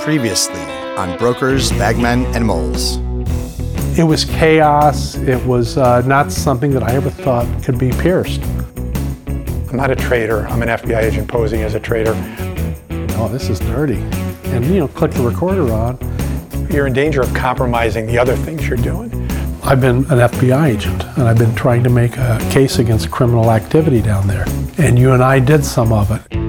Previously on Brokers, Bagmen, and Moles. It was chaos. It was uh, not something that I ever thought could be pierced. I'm not a trader. I'm an FBI agent posing as a trader. Oh, this is dirty. And, you know, click the recorder on. You're in danger of compromising the other things you're doing. I've been an FBI agent, and I've been trying to make a case against criminal activity down there. And you and I did some of it.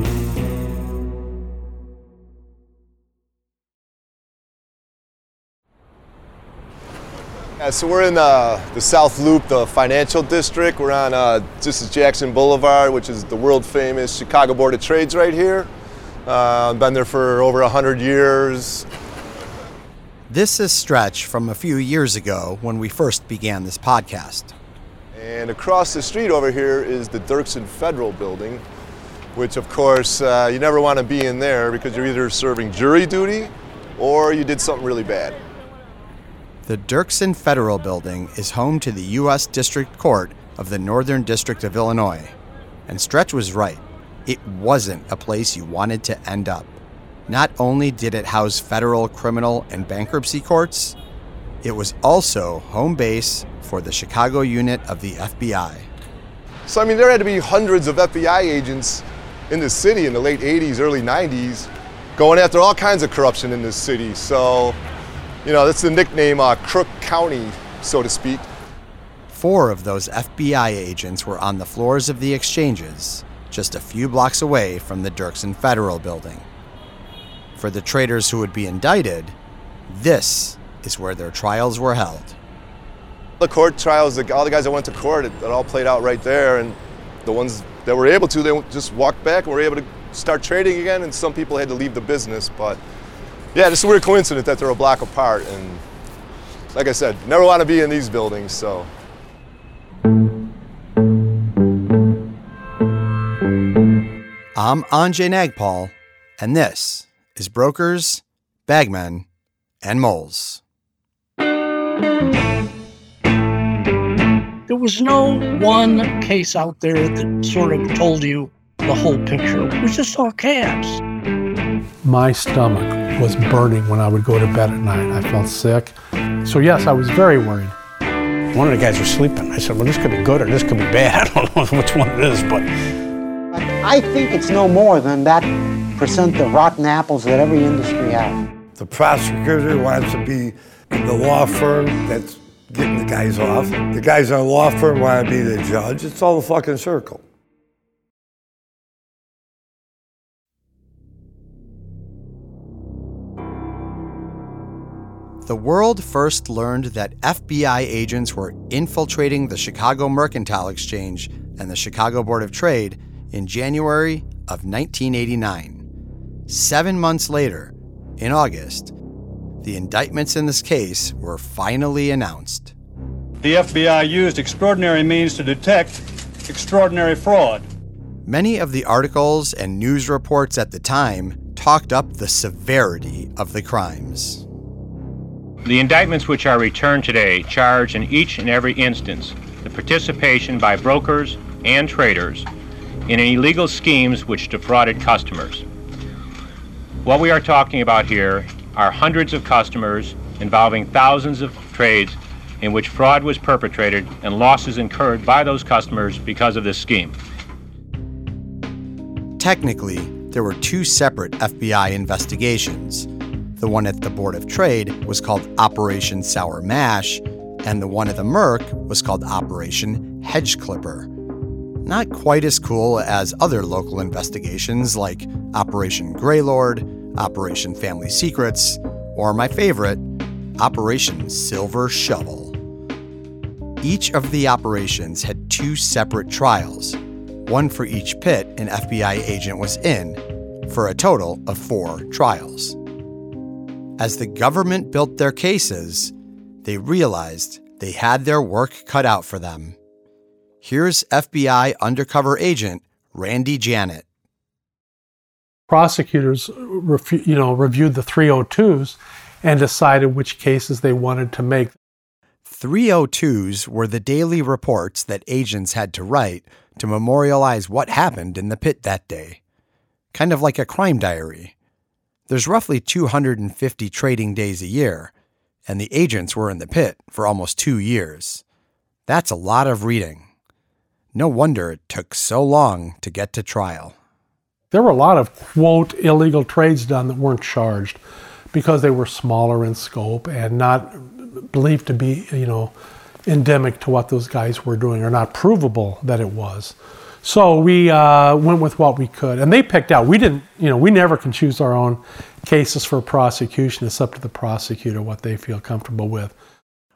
So we're in uh, the South Loop, the financial district. We're on uh, this is Jackson Boulevard, which is the world famous Chicago Board of Trades right here. Uh, been there for over 100 years. This is Stretch from a few years ago when we first began this podcast. And across the street over here is the Dirksen Federal Building, which of course uh, you never want to be in there because you're either serving jury duty or you did something really bad. The Dirksen Federal Building is home to the U.S. District Court of the Northern District of Illinois. And Stretch was right. It wasn't a place you wanted to end up. Not only did it house federal criminal and bankruptcy courts, it was also home base for the Chicago unit of the FBI. So, I mean, there had to be hundreds of FBI agents in the city in the late 80s, early 90s, going after all kinds of corruption in this city. So, you know, that's the nickname uh, Crook County, so to speak. Four of those FBI agents were on the floors of the exchanges, just a few blocks away from the Dirksen Federal Building. For the traders who would be indicted, this is where their trials were held. The court trials, all the guys that went to court, it, it all played out right there, and the ones that were able to, they just walked back and were able to start trading again, and some people had to leave the business, but yeah, it's a weird coincidence that they're a block apart. And like I said, never want to be in these buildings, so. I'm Anjay Nagpal, and this is Brokers, Bagmen, and Moles. There was no one case out there that sort of told you the whole picture. It was just all chaos. My stomach was burning when I would go to bed at night. I felt sick. So, yes, I was very worried. One of the guys was sleeping. I said, well, this could be good or this could be bad. I don't know which one it is, but. I think it's no more than that percent of rotten apples that every industry has. The prosecutor wants to be the law firm that's getting the guys off. The guys in the law firm want to be the judge. It's all a fucking circle. The world first learned that FBI agents were infiltrating the Chicago Mercantile Exchange and the Chicago Board of Trade in January of 1989. Seven months later, in August, the indictments in this case were finally announced. The FBI used extraordinary means to detect extraordinary fraud. Many of the articles and news reports at the time talked up the severity of the crimes. The indictments which are returned today charge in each and every instance the participation by brokers and traders in illegal schemes which defrauded customers. What we are talking about here are hundreds of customers involving thousands of trades in which fraud was perpetrated and losses incurred by those customers because of this scheme. Technically, there were two separate FBI investigations. The one at the Board of Trade was called Operation Sour Mash, and the one at the Merc was called Operation Hedge Clipper. Not quite as cool as other local investigations like Operation Greylord, Operation Family Secrets, or my favorite, Operation Silver Shovel. Each of the operations had two separate trials, one for each pit an FBI agent was in, for a total of four trials. As the government built their cases, they realized they had their work cut out for them. Here's FBI undercover agent Randy Janet. Prosecutors, refu- you know, reviewed the 302s and decided which cases they wanted to make. 302s were the daily reports that agents had to write to memorialize what happened in the pit that day. Kind of like a crime diary. There's roughly 250 trading days a year, and the agents were in the pit for almost two years. That's a lot of reading. No wonder it took so long to get to trial. There were a lot of, quote, illegal trades done that weren't charged because they were smaller in scope and not believed to be, you know, endemic to what those guys were doing or not provable that it was. So we uh, went with what we could, and they picked out. We didn't, you know, we never can choose our own cases for prosecution. It's up to the prosecutor what they feel comfortable with.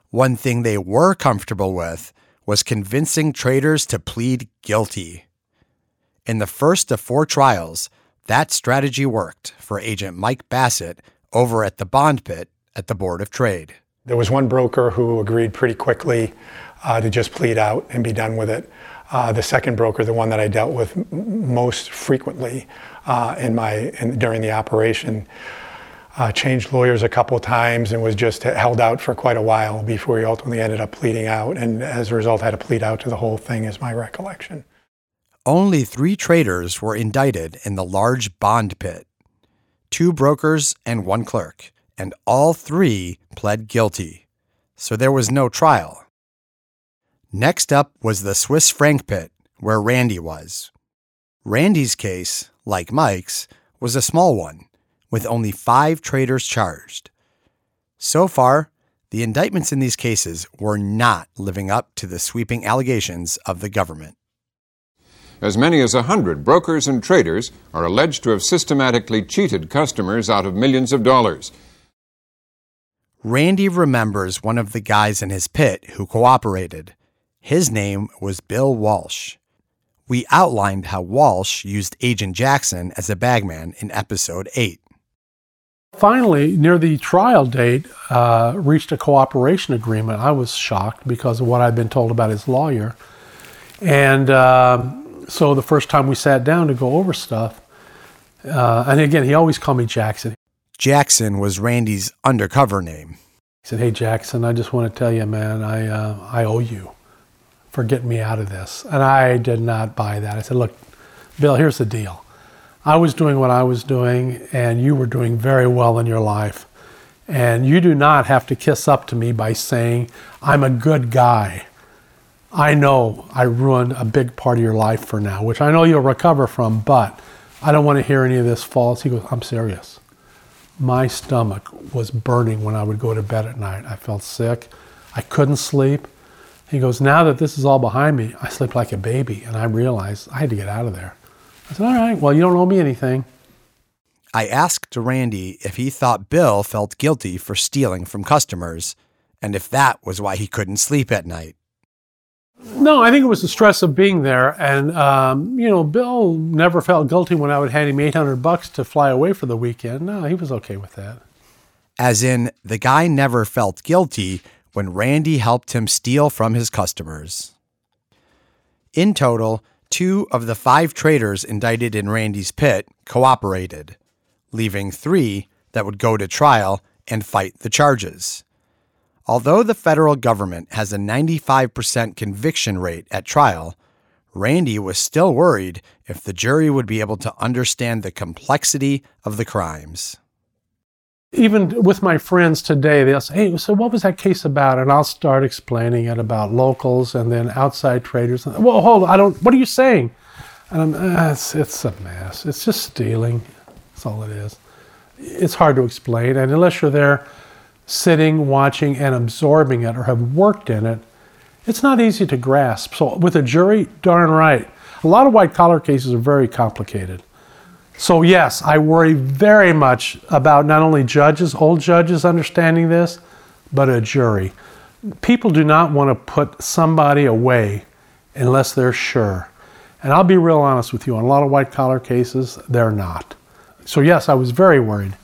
One thing they were comfortable with was convincing traders to plead guilty. In the first of four trials, that strategy worked for Agent Mike Bassett over at the bond pit at the Board of Trade. There was one broker who agreed pretty quickly uh, to just plead out and be done with it. Uh, the second broker, the one that I dealt with m- most frequently uh, in my in, during the operation, uh, changed lawyers a couple times and was just held out for quite a while before he ultimately ended up pleading out, and as a result, had to plead out to the whole thing, is my recollection. Only three traders were indicted in the large bond pit two brokers and one clerk, and all three pled guilty. So there was no trial. Next up was the Swiss franc pit, where Randy was. Randy's case, like Mike's, was a small one, with only five traders charged. So far, the indictments in these cases were not living up to the sweeping allegations of the government. As many as a hundred brokers and traders are alleged to have systematically cheated customers out of millions of dollars. Randy remembers one of the guys in his pit who cooperated. His name was Bill Walsh. We outlined how Walsh used Agent Jackson as a bagman in episode 8. Finally, near the trial date, uh, reached a cooperation agreement. I was shocked because of what I'd been told about his lawyer. And uh, so the first time we sat down to go over stuff, uh, and again, he always called me Jackson. Jackson was Randy's undercover name. He said, "Hey Jackson, I just want to tell you, man, I uh, I owe you for getting me out of this." And I did not buy that. I said, "Look, Bill, here's the deal. I was doing what I was doing, and you were doing very well in your life, and you do not have to kiss up to me by saying I'm a good guy." I know I ruined a big part of your life for now, which I know you'll recover from, but I don't want to hear any of this false. He goes, I'm serious. My stomach was burning when I would go to bed at night. I felt sick. I couldn't sleep. He goes, Now that this is all behind me, I sleep like a baby. And I realized I had to get out of there. I said, All right, well, you don't owe me anything. I asked Randy if he thought Bill felt guilty for stealing from customers and if that was why he couldn't sleep at night. No, I think it was the stress of being there, and um, you know, Bill never felt guilty when I would hand him eight hundred bucks to fly away for the weekend. No, he was okay with that. As in, the guy never felt guilty when Randy helped him steal from his customers. In total, two of the five traders indicted in Randy's pit cooperated, leaving three that would go to trial and fight the charges. Although the federal government has a 95% conviction rate at trial, Randy was still worried if the jury would be able to understand the complexity of the crimes. Even with my friends today, they'll say, Hey, so what was that case about? And I'll start explaining it about locals and then outside traders. Well, hold on, I don't, what are you saying? And uh, it's, it's a mess. It's just stealing. That's all it is. It's hard to explain. And unless you're there, sitting, watching, and absorbing it or have worked in it, it's not easy to grasp. So, with a jury, darn right. A lot of white collar cases are very complicated. So, yes, I worry very much about not only judges, old judges understanding this, but a jury. People do not want to put somebody away unless they're sure. And I'll be real honest with you on a lot of white collar cases, they're not. So, yes, I was very worried.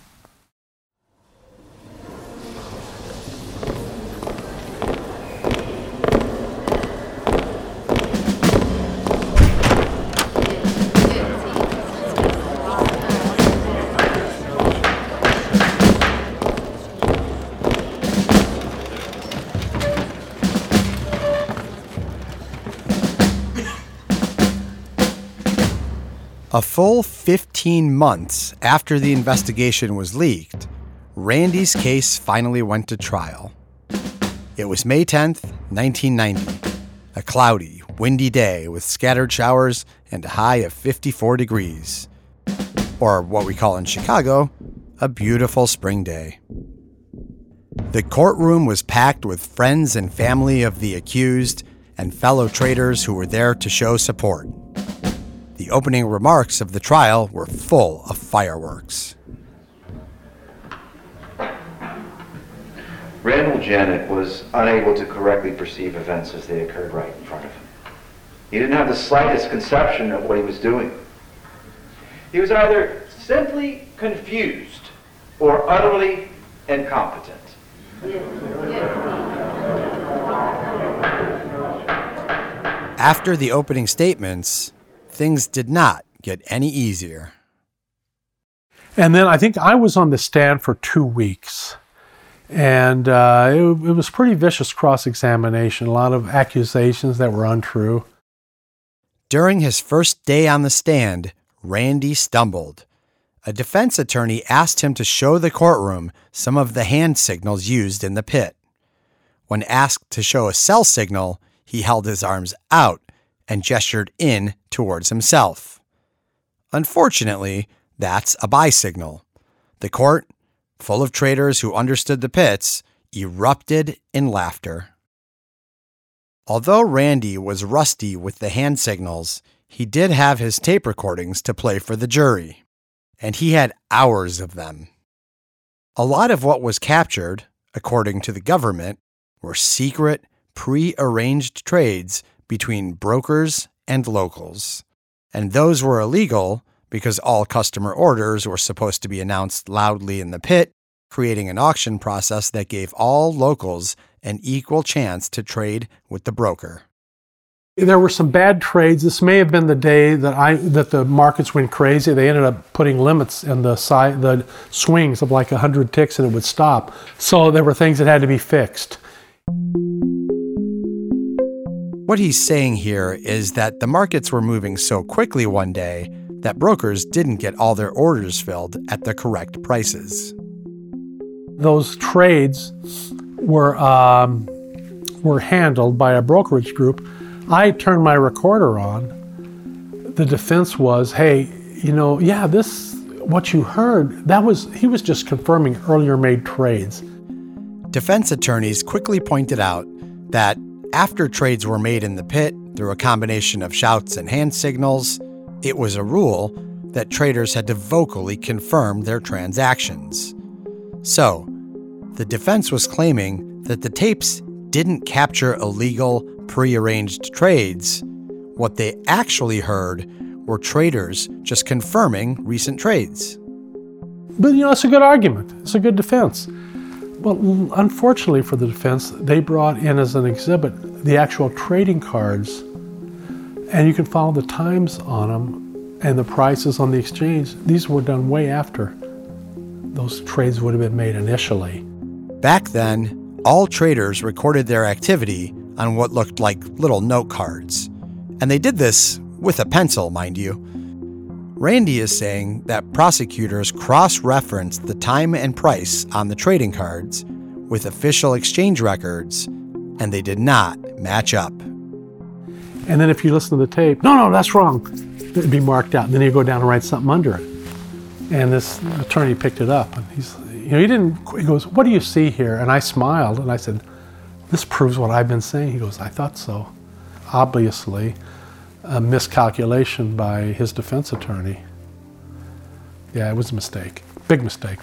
A full 15 months after the investigation was leaked, Randy's case finally went to trial. It was May 10th, 1990, a cloudy, windy day with scattered showers and a high of 54 degrees. Or what we call in Chicago, a beautiful spring day. The courtroom was packed with friends and family of the accused and fellow traders who were there to show support. The opening remarks of the trial were full of fireworks. Randall Janet was unable to correctly perceive events as they occurred right in front of him. He didn't have the slightest conception of what he was doing. He was either simply confused or utterly incompetent. After the opening statements, things did not get any easier. And then I think I was on the stand for two weeks. And uh, it, it was pretty vicious cross examination, a lot of accusations that were untrue. During his first day on the stand, Randy stumbled. A defense attorney asked him to show the courtroom some of the hand signals used in the pit. When asked to show a sell signal, he held his arms out and gestured in towards himself. Unfortunately, that's a buy signal. The court, full of traders who understood the pits, erupted in laughter. Although Randy was rusty with the hand signals, he did have his tape recordings to play for the jury, and he had hours of them. A lot of what was captured, according to the government, were secret, pre arranged trades between brokers and locals. And those were illegal because all customer orders were supposed to be announced loudly in the pit, creating an auction process that gave all locals an equal chance to trade with the broker. There were some bad trades. This may have been the day that I that the markets went crazy. They ended up putting limits in the side the swings of like 100 ticks and it would stop. So there were things that had to be fixed. What he's saying here is that the markets were moving so quickly one day that brokers didn't get all their orders filled at the correct prices. Those trades were um, were handled by a brokerage group. I turned my recorder on. The defense was, "Hey, you know, yeah, this what you heard, that was he was just confirming earlier made trades." Defense attorneys quickly pointed out that after trades were made in the pit through a combination of shouts and hand signals, it was a rule that traders had to vocally confirm their transactions. So, the defense was claiming that the tapes didn't capture illegal, prearranged trades. What they actually heard were traders just confirming recent trades. But you know, it's a good argument. It's a good defense. Well, unfortunately for the defense, they brought in as an exhibit the actual trading cards, and you can follow the times on them and the prices on the exchange. These were done way after those trades would have been made initially. Back then, all traders recorded their activity on what looked like little note cards. And they did this with a pencil, mind you. Randy is saying that prosecutors cross referenced the time and price on the trading cards with official exchange records, and they did not match up. And then if you listen to the tape, no, no, that's wrong, it'd be marked out. And then you go down and write something under it. And this attorney picked it up, and he's, you know, he didn't, he goes, What do you see here? And I smiled, and I said, This proves what I've been saying. He goes, I thought so. Obviously, a miscalculation by his defense attorney. Yeah, it was a mistake. Big mistake.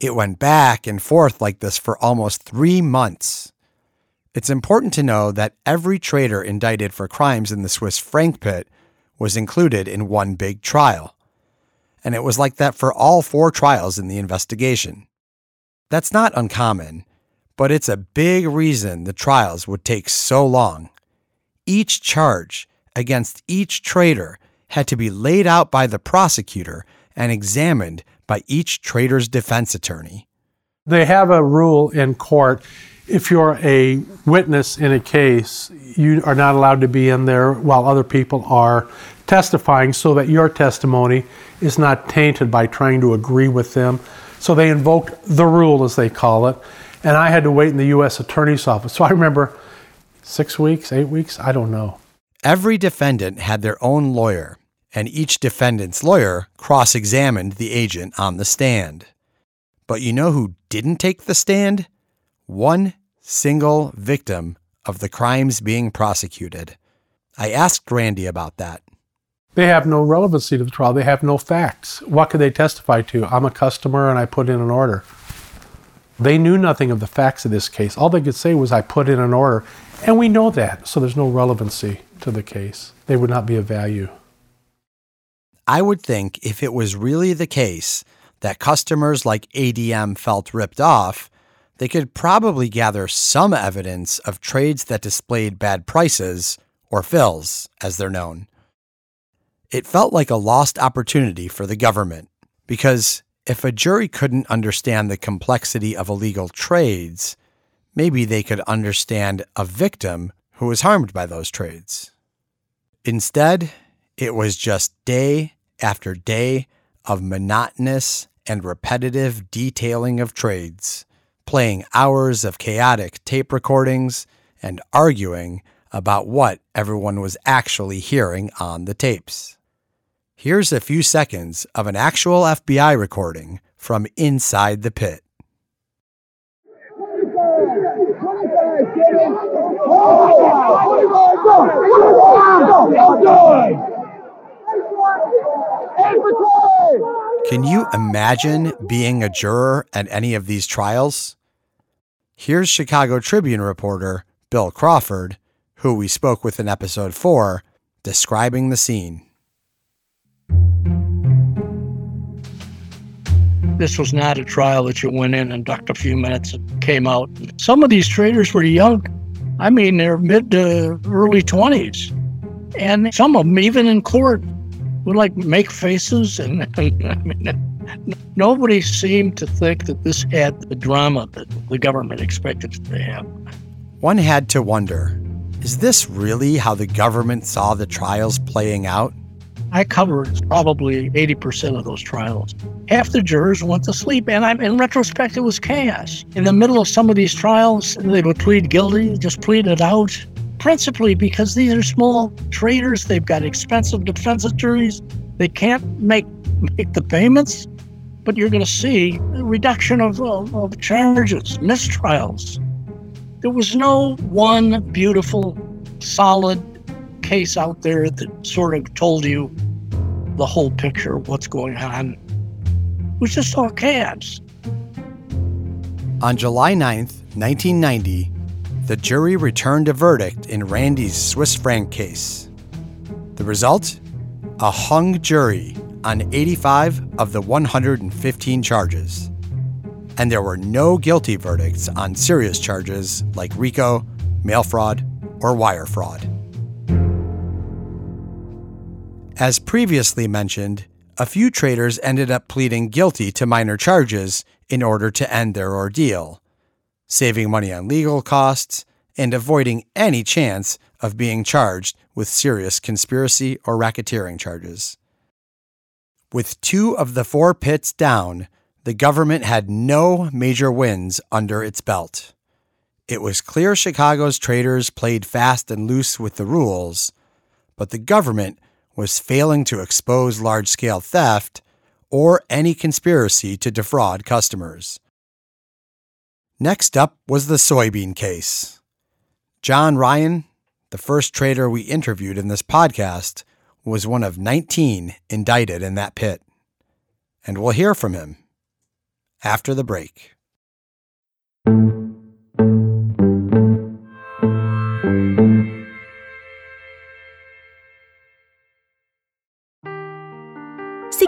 It went back and forth like this for almost three months. It's important to know that every trader indicted for crimes in the Swiss franc pit was included in one big trial. And it was like that for all four trials in the investigation. That's not uncommon, but it's a big reason the trials would take so long. Each charge against each trader had to be laid out by the prosecutor and examined by each trader's defense attorney. They have a rule in court if you're a witness in a case, you are not allowed to be in there while other people are testifying so that your testimony is not tainted by trying to agree with them. So they invoked the rule, as they call it. And I had to wait in the U.S. Attorney's Office. So I remember six weeks, eight weeks, I don't know. Every defendant had their own lawyer, and each defendant's lawyer cross examined the agent on the stand. But you know who didn't take the stand? One single victim of the crimes being prosecuted. I asked Randy about that. They have no relevancy to the trial. They have no facts. What could they testify to? I'm a customer and I put in an order. They knew nothing of the facts of this case. All they could say was, I put in an order. And we know that, so there's no relevancy to the case. They would not be of value. I would think if it was really the case that customers like ADM felt ripped off, they could probably gather some evidence of trades that displayed bad prices, or fills, as they're known. It felt like a lost opportunity for the government because if a jury couldn't understand the complexity of illegal trades, maybe they could understand a victim who was harmed by those trades. Instead, it was just day after day of monotonous and repetitive detailing of trades, playing hours of chaotic tape recordings, and arguing about what everyone was actually hearing on the tapes. Here's a few seconds of an actual FBI recording from inside the pit. Can you imagine being a juror at any of these trials? Here's Chicago Tribune reporter Bill Crawford, who we spoke with in episode 4, describing the scene. This was not a trial that you went in and ducked a few minutes and came out. Some of these traders were young. I mean, they're mid to early 20s. And some of them, even in court, would like make faces. And I mean, nobody seemed to think that this had the drama that the government expected it to have. One had to wonder is this really how the government saw the trials playing out? I covered probably 80% of those trials. Half the jurors went to sleep, and I'm, in retrospect, it was chaos. In the middle of some of these trials, they would plead guilty, just plead it out, principally because these are small traders. They've got expensive defense attorneys. They can't make, make the payments, but you're going to see a reduction of, of, of charges, mistrials. There was no one beautiful, solid case out there that sort of told you the whole picture of what's going on. Was just all chaos. On July 9th, 1990, the jury returned a verdict in Randy's Swiss franc case. The result? A hung jury on 85 of the 115 charges. And there were no guilty verdicts on serious charges like RICO, mail fraud, or wire fraud. As previously mentioned, a few traders ended up pleading guilty to minor charges in order to end their ordeal, saving money on legal costs and avoiding any chance of being charged with serious conspiracy or racketeering charges. With two of the four pits down, the government had no major wins under its belt. It was clear Chicago's traders played fast and loose with the rules, but the government was failing to expose large scale theft or any conspiracy to defraud customers. Next up was the soybean case. John Ryan, the first trader we interviewed in this podcast, was one of 19 indicted in that pit. And we'll hear from him after the break.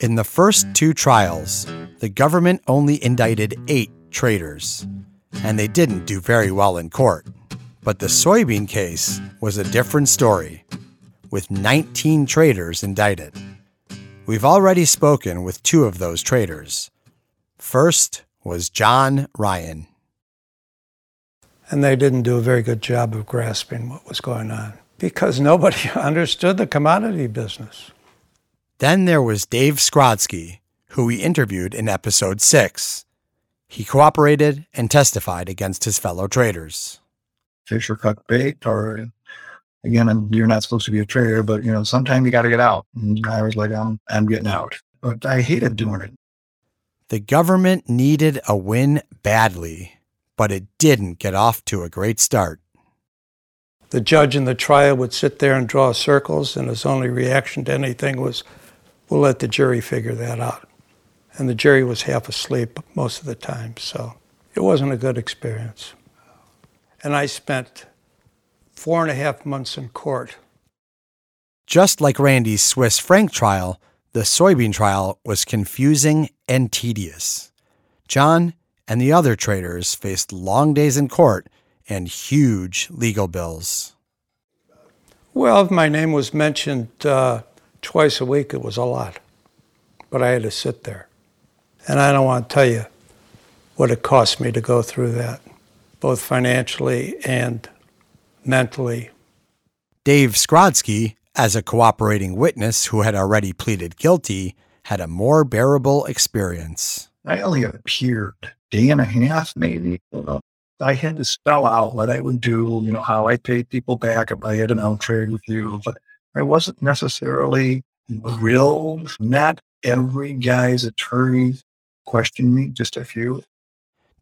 In the first two trials, the government only indicted eight traders, and they didn't do very well in court. But the soybean case was a different story, with 19 traders indicted. We've already spoken with two of those traders. First was John Ryan. And they didn't do a very good job of grasping what was going on because nobody understood the commodity business. Then there was Dave Skrodsky, who we interviewed in episode 6. He cooperated and testified against his fellow traders. Fish are cut bait, or again, you're not supposed to be a trader, but you know, sometimes you got to get out. And I was like, I'm, I'm getting out. But I hated doing it. The government needed a win badly, but it didn't get off to a great start. The judge in the trial would sit there and draw circles, and his only reaction to anything was, We'll let the jury figure that out. And the jury was half asleep most of the time, so it wasn't a good experience. And I spent four and a half months in court. Just like Randy's Swiss franc trial, the soybean trial was confusing and tedious. John and the other traders faced long days in court and huge legal bills. Well, if my name was mentioned uh, twice a week, it was a lot. But I had to sit there. And I don't want to tell you what it cost me to go through that, both financially and mentally. Dave Skrodsky, as a cooperating witness who had already pleaded guilty, had a more bearable experience. I only appeared day and a half, maybe. Uh, I had to spell out what I would do, you know, how I paid people back if I had an out trade with you. But I wasn't necessarily real. Not every guy's attorney questioned me, just a few.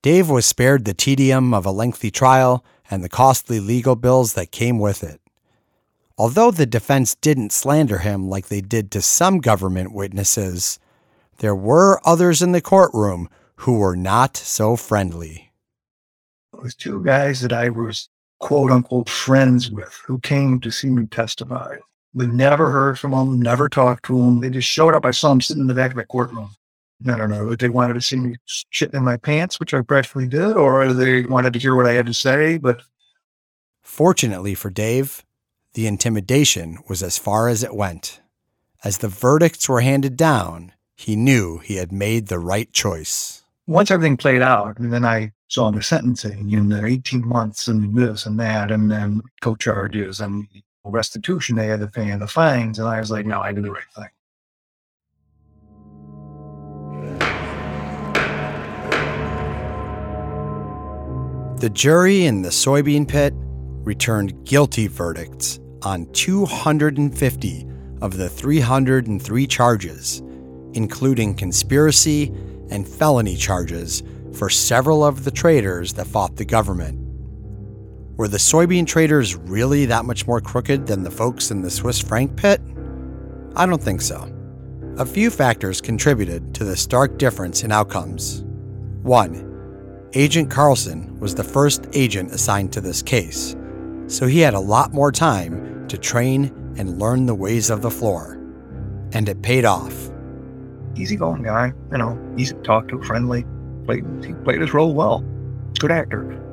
Dave was spared the tedium of a lengthy trial and the costly legal bills that came with it. Although the defense didn't slander him like they did to some government witnesses, there were others in the courtroom who were not so friendly. It was two guys that I was quote unquote friends with who came to see me testify. We never heard from them, never talked to them. They just showed up. I saw them sitting in the back of my courtroom. I don't know. They wanted to see me shit in my pants, which I practically did, or they wanted to hear what I had to say. But fortunately for Dave, the intimidation was as far as it went. As the verdicts were handed down, he knew he had made the right choice. Once everything played out, and then I saw the sentencing and the 18 months and this and that, and then co charges and restitution they had to pay the fines. And I was like, no, I did the right thing. The jury in the soybean pit returned guilty verdicts on 250 of the 303 charges, including conspiracy and felony charges for several of the traders that fought the government. Were the soybean traders really that much more crooked than the folks in the Swiss franc pit? I don't think so. A few factors contributed to the stark difference in outcomes. One, Agent Carlson was the first agent assigned to this case, so he had a lot more time to train and learn the ways of the floor. And it paid off. Easygoing guy, you know, easy to talk to, friendly. Played, he played his role well. Good actor.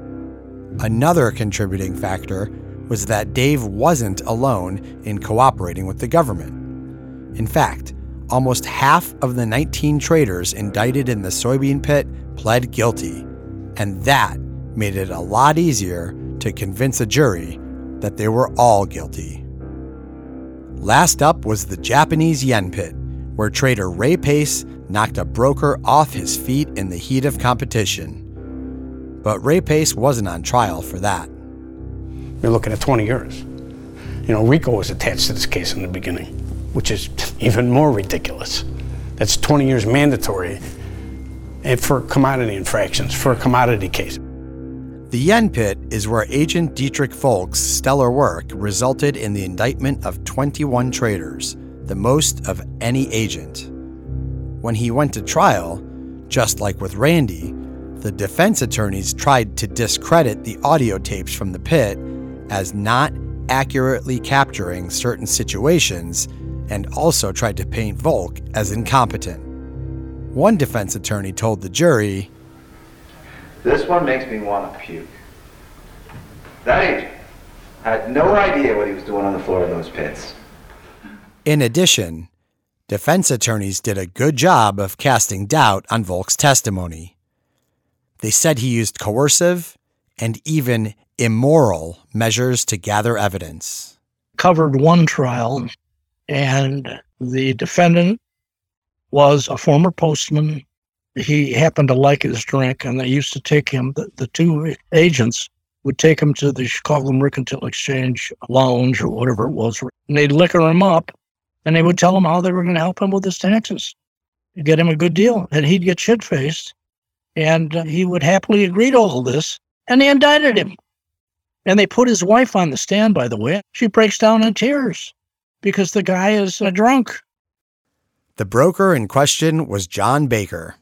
Another contributing factor was that Dave wasn't alone in cooperating with the government. In fact, almost half of the 19 traders indicted in the soybean pit pled guilty and that made it a lot easier to convince a jury that they were all guilty. Last up was the Japanese yen pit, where trader Ray Pace knocked a broker off his feet in the heat of competition. But Ray Pace wasn't on trial for that. You're looking at 20 years. You know, RICO was attached to this case in the beginning, which is even more ridiculous. That's 20 years mandatory and for commodity infractions, for a commodity case. The Yen Pit is where Agent Dietrich Volk's stellar work resulted in the indictment of 21 traders, the most of any agent. When he went to trial, just like with Randy, the defense attorneys tried to discredit the audio tapes from the pit as not accurately capturing certain situations and also tried to paint Volk as incompetent. One defense attorney told the jury This one makes me want to puke. That agent had no idea what he was doing on the floor of those pits. In addition, defense attorneys did a good job of casting doubt on Volk's testimony. They said he used coercive and even immoral measures to gather evidence. Covered one trial, and the defendant was a former postman. He happened to like his drink, and they used to take him, the, the two agents would take him to the Chicago Mercantile Exchange lounge or whatever it was, and they'd liquor him up, and they would tell him how they were going to help him with his taxes, get him a good deal, and he'd get shit faced, and uh, he would happily agree to all this, and they indicted him. And they put his wife on the stand, by the way. She breaks down in tears because the guy is a drunk. The broker in question was John Baker,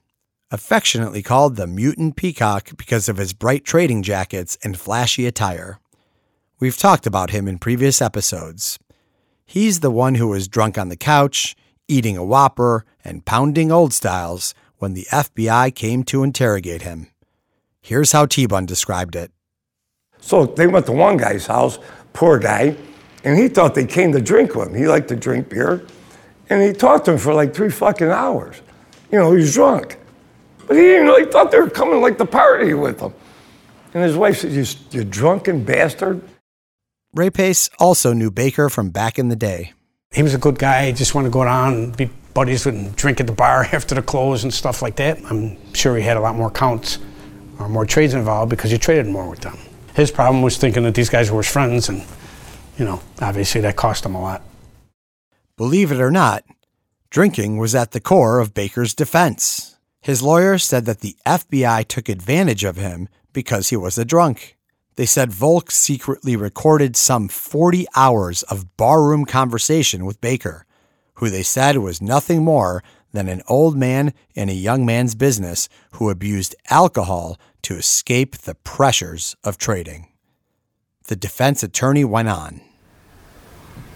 affectionately called the Mutant Peacock because of his bright trading jackets and flashy attire. We've talked about him in previous episodes. He's the one who was drunk on the couch, eating a Whopper, and pounding old styles when the FBI came to interrogate him. Here's how T Bun described it. So they went to one guy's house, poor guy, and he thought they came to drink with him. He liked to drink beer. And he talked to him for like three fucking hours. You know, he was drunk. But he didn't know, he thought they were coming like to party with him. And his wife said, You, you drunken bastard. Ray Pace also knew Baker from back in the day. He was a good guy. Just wanted to go down and be buddies would drink at the bar after the close and stuff like that. I'm sure he had a lot more counts or more trades involved because he traded more with them. His problem was thinking that these guys were his friends, and, you know, obviously that cost him a lot. Believe it or not, drinking was at the core of Baker's defense. His lawyer said that the FBI took advantage of him because he was a drunk. They said Volk secretly recorded some 40 hours of barroom conversation with Baker, who they said was nothing more than an old man in a young man's business who abused alcohol to escape the pressures of trading. The defense attorney went on.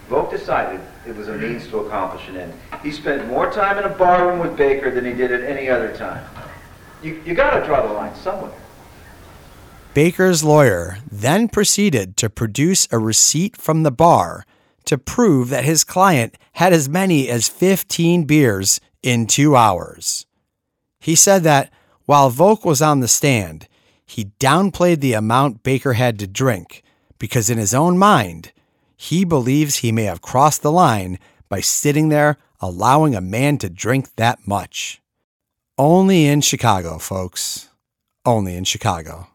Volk decided it was a means to accomplish an end. He spent more time in a barroom with Baker than he did at any other time. You, you got to draw the line somewhere. Baker's lawyer then proceeded to produce a receipt from the bar to prove that his client had as many as 15 beers in two hours. He said that while Volk was on the stand, he downplayed the amount Baker had to drink because, in his own mind, he believes he may have crossed the line by sitting there allowing a man to drink that much. Only in Chicago, folks. Only in Chicago.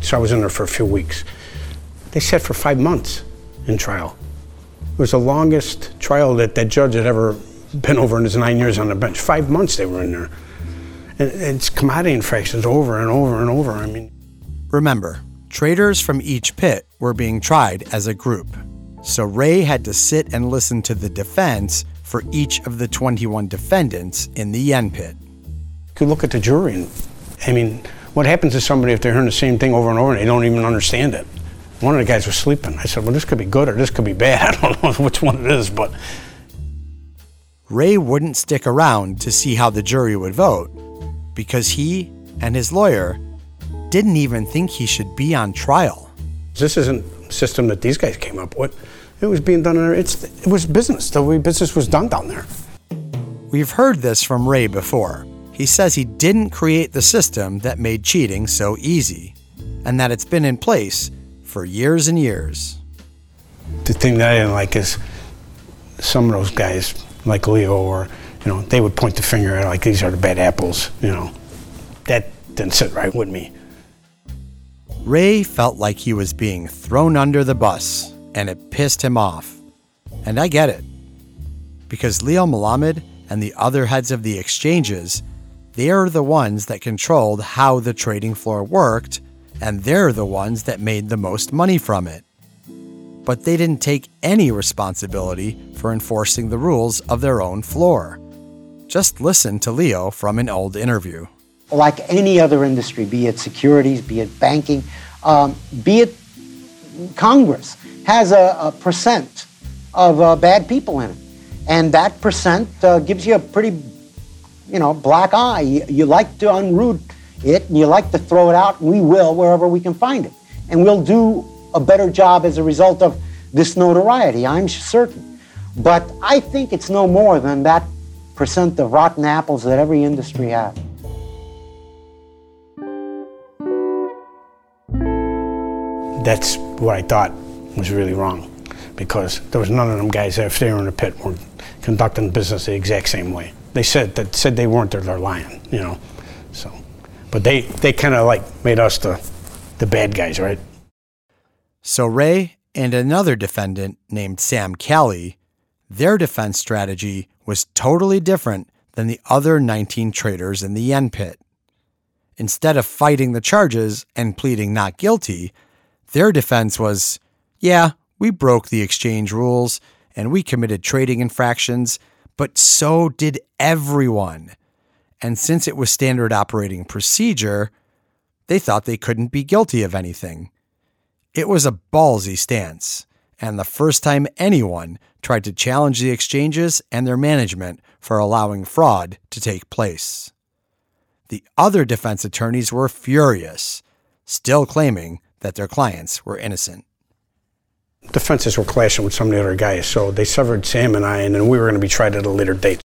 So I was in there for a few weeks. They sat for five months in trial. It was the longest trial that that judge had ever been over in his nine years on the bench. Five months they were in there. And it's commodity infractions over and over and over. I mean, Remember, traders from each pit were being tried as a group. So Ray had to sit and listen to the defense for each of the 21 defendants in the Yen pit. you could look at the jury and, I mean, what happens to somebody if they're hearing the same thing over and over and they don't even understand it? One of the guys was sleeping. I said, well, this could be good or this could be bad. I don't know which one it is, but Ray wouldn't stick around to see how the jury would vote because he and his lawyer didn't even think he should be on trial. this isn't a system that these guys came up with. It was being done in there. It's, it was business. The way business was done down there. We've heard this from Ray before. He says he didn't create the system that made cheating so easy, and that it's been in place for years and years. The thing that I didn't like is some of those guys, like Leo, or you know, they would point the finger at like these are the bad apples. You know, that didn't sit right with me. Ray felt like he was being thrown under the bus, and it pissed him off. And I get it. Because Leo Melamed and the other heads of the exchanges, they're the ones that controlled how the trading floor worked, and they're the ones that made the most money from it. but they didn't take any responsibility for enforcing the rules of their own floor. Just listen to Leo from an old interview. Like any other industry, be it securities, be it banking, um, be it Congress, has a, a percent of uh, bad people in it. And that percent uh, gives you a pretty, you know, black eye. You, you like to unroot it and you like to throw it out, we will wherever we can find it. And we'll do a better job as a result of this notoriety, I'm certain. But I think it's no more than that percent of rotten apples that every industry has. That's what I thought was really wrong because there was none of them guys that were in the pit were conducting business the exact same way. They said that said they weren't there, they're lying, you know. But they, they kinda like made us the the bad guys, right? So Ray and another defendant named Sam Kelly, their defense strategy was totally different than the other 19 traders in the yen pit. Instead of fighting the charges and pleading not guilty, their defense was yeah, we broke the exchange rules and we committed trading infractions, but so did everyone. And since it was standard operating procedure, they thought they couldn't be guilty of anything. It was a ballsy stance, and the first time anyone tried to challenge the exchanges and their management for allowing fraud to take place. The other defense attorneys were furious, still claiming that their clients were innocent. Defenses were clashing with some of the other guys, so they severed Sam and I, and then we were going to be tried at a later date.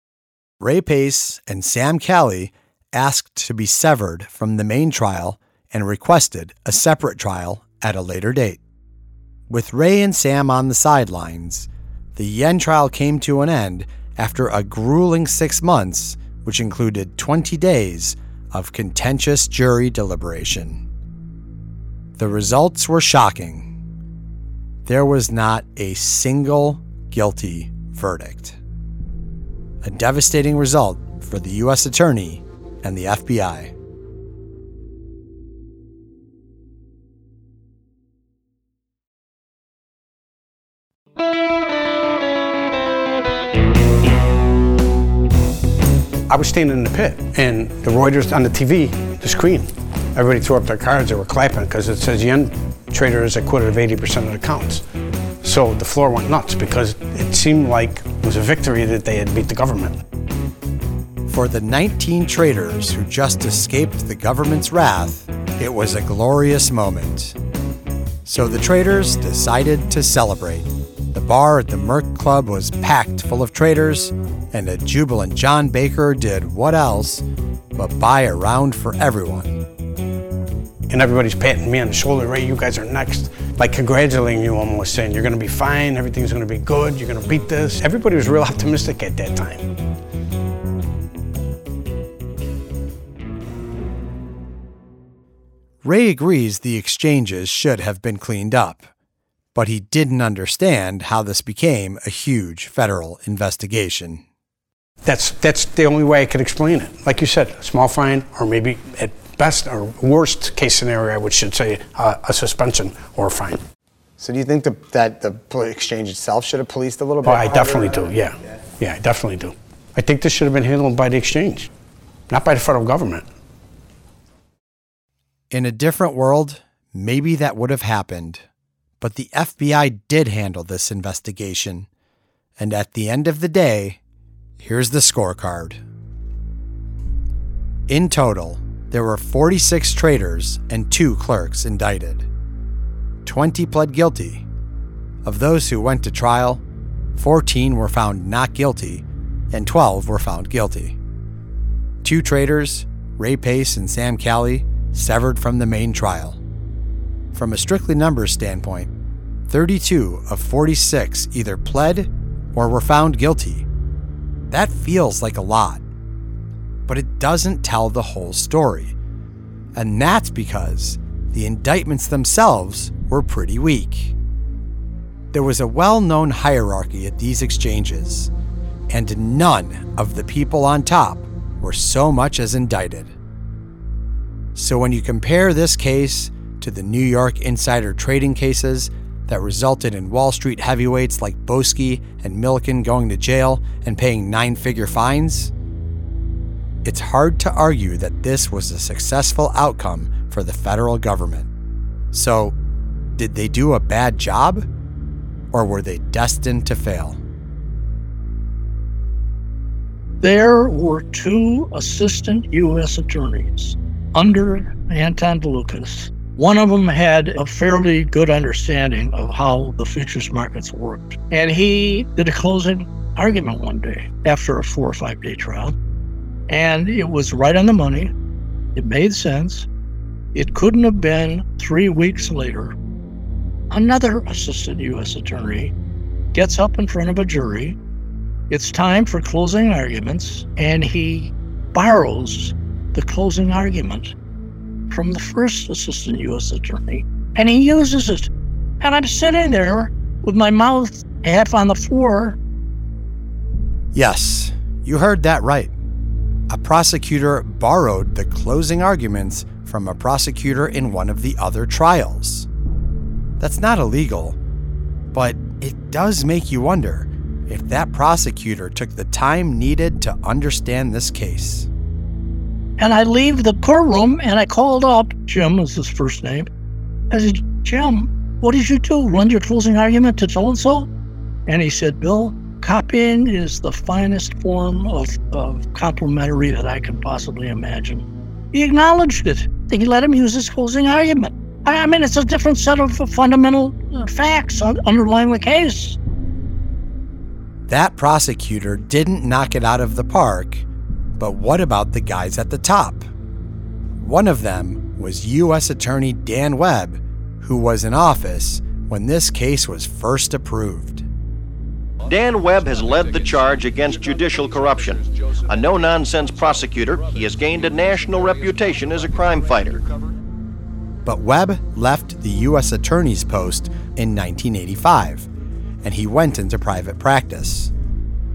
Ray Pace and Sam Kelly asked to be severed from the main trial and requested a separate trial at a later date. With Ray and Sam on the sidelines, the Yen trial came to an end after a grueling six months, which included 20 days of contentious jury deliberation. The results were shocking. There was not a single guilty verdict. A devastating result for the U.S. Attorney and the FBI. I was standing in the pit, and the Reuters on the TV, the screen, everybody threw up their cards. They were clapping because it says yen trader is acquitted of 80% of the counts. So the floor went nuts because it seemed like it was a victory that they had beat the government. For the 19 traders who just escaped the government's wrath, it was a glorious moment. So the traders decided to celebrate. The bar at the Merc Club was packed full of traders, and a jubilant John Baker did what else but buy a round for everyone. And everybody's patting me on the shoulder, Ray, you guys are next. Like congratulating you almost, saying you're gonna be fine, everything's gonna be good, you're gonna beat this. Everybody was real optimistic at that time. Ray agrees the exchanges should have been cleaned up, but he didn't understand how this became a huge federal investigation. That's that's the only way I could explain it. Like you said, small fine, or maybe at best or worst case scenario, I would should say uh, a suspension or a fine. So do you think the, that the exchange itself should have policed a little bit? Oh, I definitely do. Yeah. yeah, yeah, I definitely do. I think this should have been handled by the exchange, not by the federal government. In a different world, maybe that would have happened. But the FBI did handle this investigation. And at the end of the day, here's the scorecard. In total, there were 46 traders and two clerks indicted. 20 pled guilty. Of those who went to trial, 14 were found not guilty and 12 were found guilty. Two traders, Ray Pace and Sam Kelly, severed from the main trial. From a strictly numbers standpoint, 32 of 46 either pled or were found guilty. That feels like a lot, but it doesn't tell the whole story. And that's because the indictments themselves were pretty weak. There was a well known hierarchy at these exchanges, and none of the people on top were so much as indicted. So when you compare this case to the New York insider trading cases, that resulted in Wall Street heavyweights like Boesky and Milken going to jail and paying nine figure fines? It's hard to argue that this was a successful outcome for the federal government. So, did they do a bad job? Or were they destined to fail? There were two assistant U.S. attorneys under Anton Valukas. One of them had a fairly good understanding of how the futures markets worked. And he did a closing argument one day after a four or five day trial. And it was right on the money. It made sense. It couldn't have been three weeks later. Another assistant U.S. attorney gets up in front of a jury it's time for closing arguments, and he borrows the closing argument from the first assistant U.S. attorney, and he uses it. And I'm sitting there with my mouth half on the floor. Yes, you heard that right. A prosecutor borrowed the closing arguments from a prosecutor in one of the other trials. That's not illegal, but it does make you wonder if that prosecutor took the time needed to understand this case. And I leave the courtroom and I called up, Jim was his first name. I said, Jim, what did you do? Run your closing argument to so and so? And he said, Bill, copying is the finest form of, of complimentary that I can possibly imagine. He acknowledged it. He let him use his closing argument. I mean, it's a different set of fundamental uh, facts underlying the case. That prosecutor didn't knock it out of the park, but what about the guys at the top? One of them was U.S. Attorney Dan Webb, who was in office when this case was first approved. Dan Webb has led the charge against judicial corruption. A no nonsense prosecutor, he has gained a national reputation as a crime fighter. But Webb left the U.S. Attorney's post in 1985 and he went into private practice.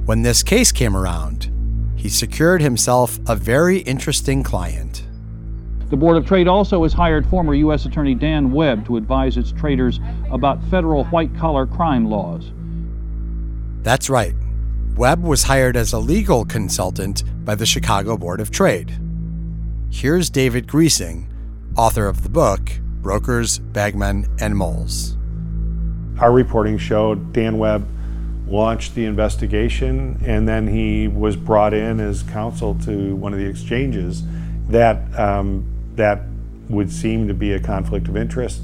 When this case came around, he secured himself a very interesting client. The Board of Trade also has hired former U.S. Attorney Dan Webb to advise its traders about federal white collar crime laws. That's right. Webb was hired as a legal consultant by the Chicago Board of Trade. Here's David Griesing, author of the book Brokers, Bagmen, and Moles our reporting showed Dan Webb launched the investigation and then he was brought in as counsel to one of the exchanges that um, that would seem to be a conflict of interest.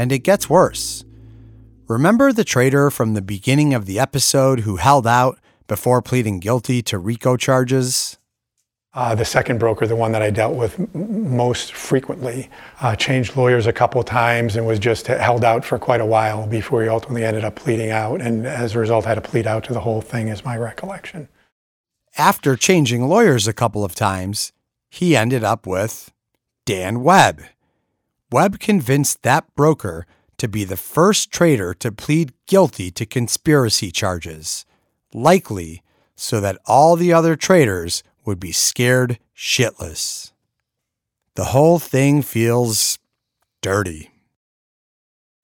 And it gets worse. Remember the trader from the beginning of the episode who held out before pleading guilty to RICO charges? Uh, the second broker, the one that I dealt with m- most frequently, uh, changed lawyers a couple times and was just held out for quite a while before he ultimately ended up pleading out. And as a result, had to plead out to the whole thing, is my recollection. After changing lawyers a couple of times, he ended up with Dan Webb. Webb convinced that broker to be the first trader to plead guilty to conspiracy charges, likely so that all the other traders would be scared shitless. The whole thing feels dirty.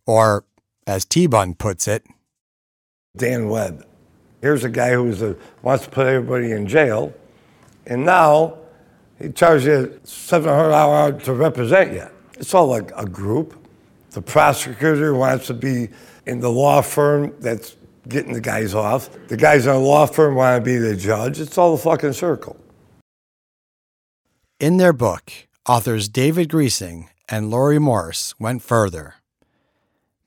Or, as T Bun puts it, Dan Webb. Here's a guy who wants to put everybody in jail, and now he charges you $700 to represent you. It's all like a group. The prosecutor wants to be in the law firm that's getting the guys off. The guys in the law firm want to be the judge. It's all a fucking circle. In their book, authors David Griesing and Lori Morse went further.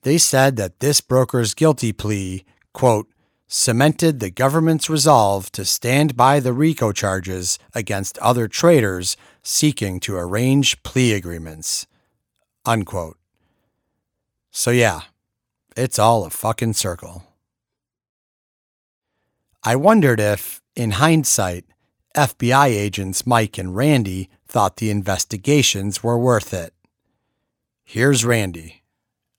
They said that this broker's guilty plea, quote, cemented the government's resolve to stand by the RICO charges against other traders seeking to arrange plea agreements. Unquote. So, yeah, it's all a fucking circle. I wondered if, in hindsight, FBI agents Mike and Randy thought the investigations were worth it. Here's Randy.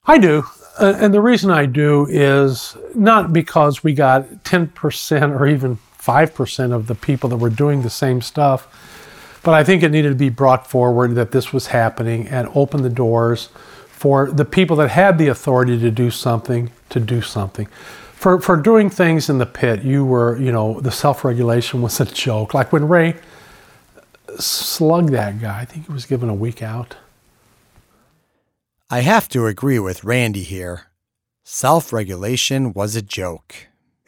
I do. Uh, and the reason I do is not because we got 10% or even 5% of the people that were doing the same stuff But I think it needed to be brought forward that this was happening and open the doors for the people that had the authority to do something to do something. For, for doing things in the pit, you were, you know, the self regulation was a joke. Like when Ray slugged that guy, I think he was given a week out. I have to agree with Randy here. Self regulation was a joke.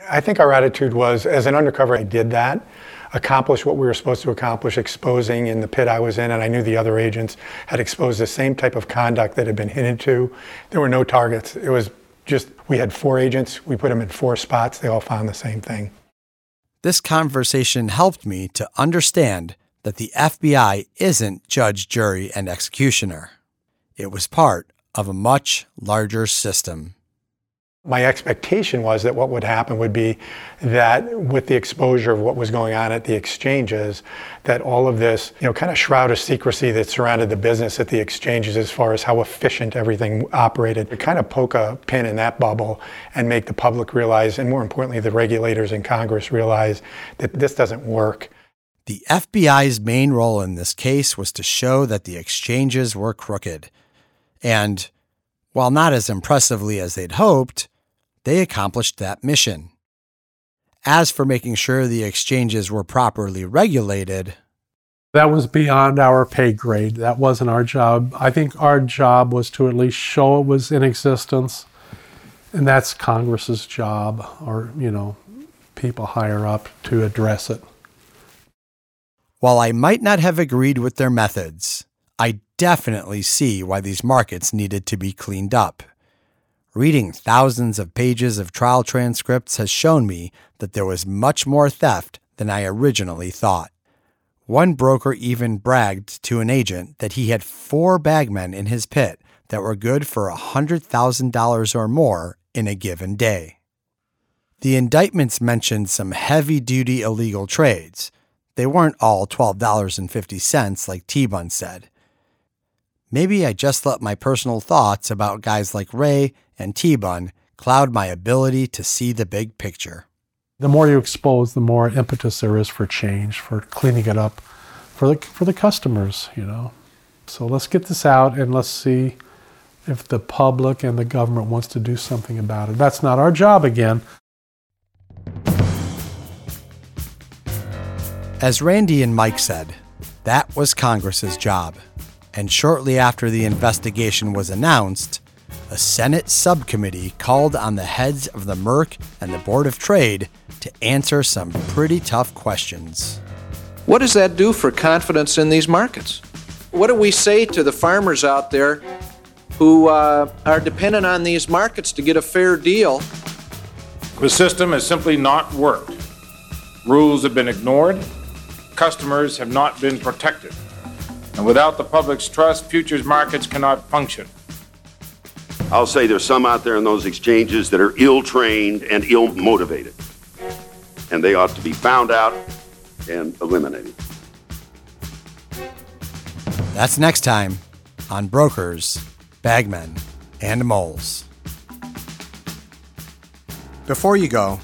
I think our attitude was as an undercover, I did that, accomplished what we were supposed to accomplish, exposing in the pit I was in, and I knew the other agents had exposed the same type of conduct that had been hinted to. There were no targets. It was just, we had four agents, we put them in four spots, they all found the same thing. This conversation helped me to understand that the FBI isn't judge, jury, and executioner. It was part of a much larger system. My expectation was that what would happen would be that with the exposure of what was going on at the exchanges, that all of this, you know, kind of shroud of secrecy that surrounded the business at the exchanges as far as how efficient everything operated, to kind of poke a pin in that bubble and make the public realize, and more importantly, the regulators in Congress realize that this doesn't work. The FBI's main role in this case was to show that the exchanges were crooked. And while not as impressively as they'd hoped, they accomplished that mission. As for making sure the exchanges were properly regulated, that was beyond our pay grade. That wasn't our job. I think our job was to at least show it was in existence, and that's Congress's job, or, you know, people higher up to address it. While I might not have agreed with their methods, I definitely see why these markets needed to be cleaned up. Reading thousands of pages of trial transcripts has shown me that there was much more theft than I originally thought. One broker even bragged to an agent that he had four bagmen in his pit that were good for $100,000 or more in a given day. The indictments mentioned some heavy duty illegal trades. They weren't all $12.50 like T Bun said. Maybe I just let my personal thoughts about guys like Ray and T Bun cloud my ability to see the big picture. The more you expose, the more impetus there is for change, for cleaning it up for the, for the customers, you know. So let's get this out and let's see if the public and the government wants to do something about it. That's not our job again. As Randy and Mike said, that was Congress's job. And shortly after the investigation was announced, a Senate subcommittee called on the heads of the Merc and the Board of Trade to answer some pretty tough questions. What does that do for confidence in these markets? What do we say to the farmers out there who uh, are dependent on these markets to get a fair deal? The system has simply not worked. Rules have been ignored, customers have not been protected. And without the public's trust, futures markets cannot function. I'll say there's some out there in those exchanges that are ill trained and ill motivated. And they ought to be found out and eliminated. That's next time on Brokers, Bagmen, and Moles. Before you go,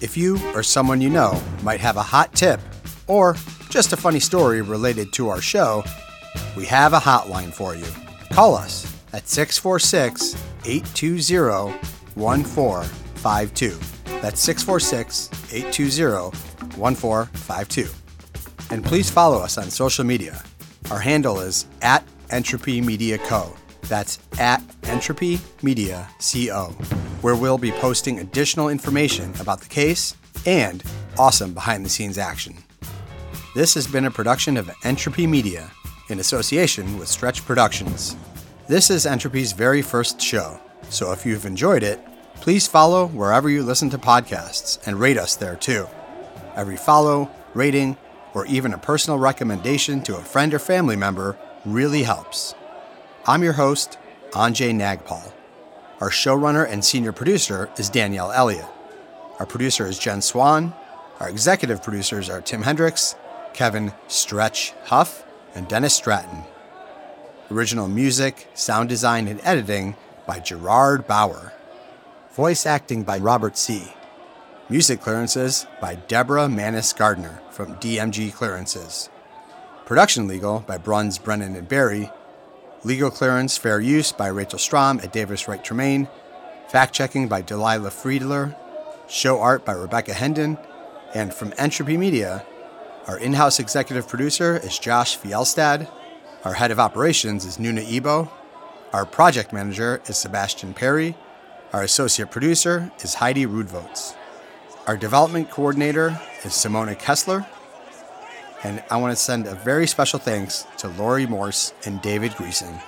if you or someone you know might have a hot tip or just a funny story related to our show, we have a hotline for you. Call us at 646 820 1452. That's 646 820 1452. And please follow us on social media. Our handle is at Entropy Media Co. That's at Entropy Media CO, where we'll be posting additional information about the case and awesome behind the scenes action. This has been a production of Entropy Media in association with Stretch Productions. This is Entropy's very first show, so if you've enjoyed it, please follow wherever you listen to podcasts and rate us there too. Every follow, rating, or even a personal recommendation to a friend or family member really helps. I'm your host, Anjay Nagpal. Our showrunner and senior producer is Danielle Elliott. Our producer is Jen Swan. Our executive producers are Tim Hendricks, Kevin Stretch Huff, and Dennis Stratton. Original music, sound design, and editing by Gerard Bauer. Voice acting by Robert C. Music clearances by Deborah Manis Gardner from DMG Clearances. Production Legal by Bruns, Brennan, and Barry. Legal Clearance Fair Use by Rachel Strom at Davis Wright Tremaine. Fact checking by Delilah Friedler. Show art by Rebecca Hendon. And from Entropy Media, our in house executive producer is Josh Fielstad. Our head of operations is Nuna Ebo. Our project manager is Sebastian Perry. Our associate producer is Heidi Rudvots. Our development coordinator is Simona Kessler. And I want to send a very special thanks to Lori Morse and David Griesing.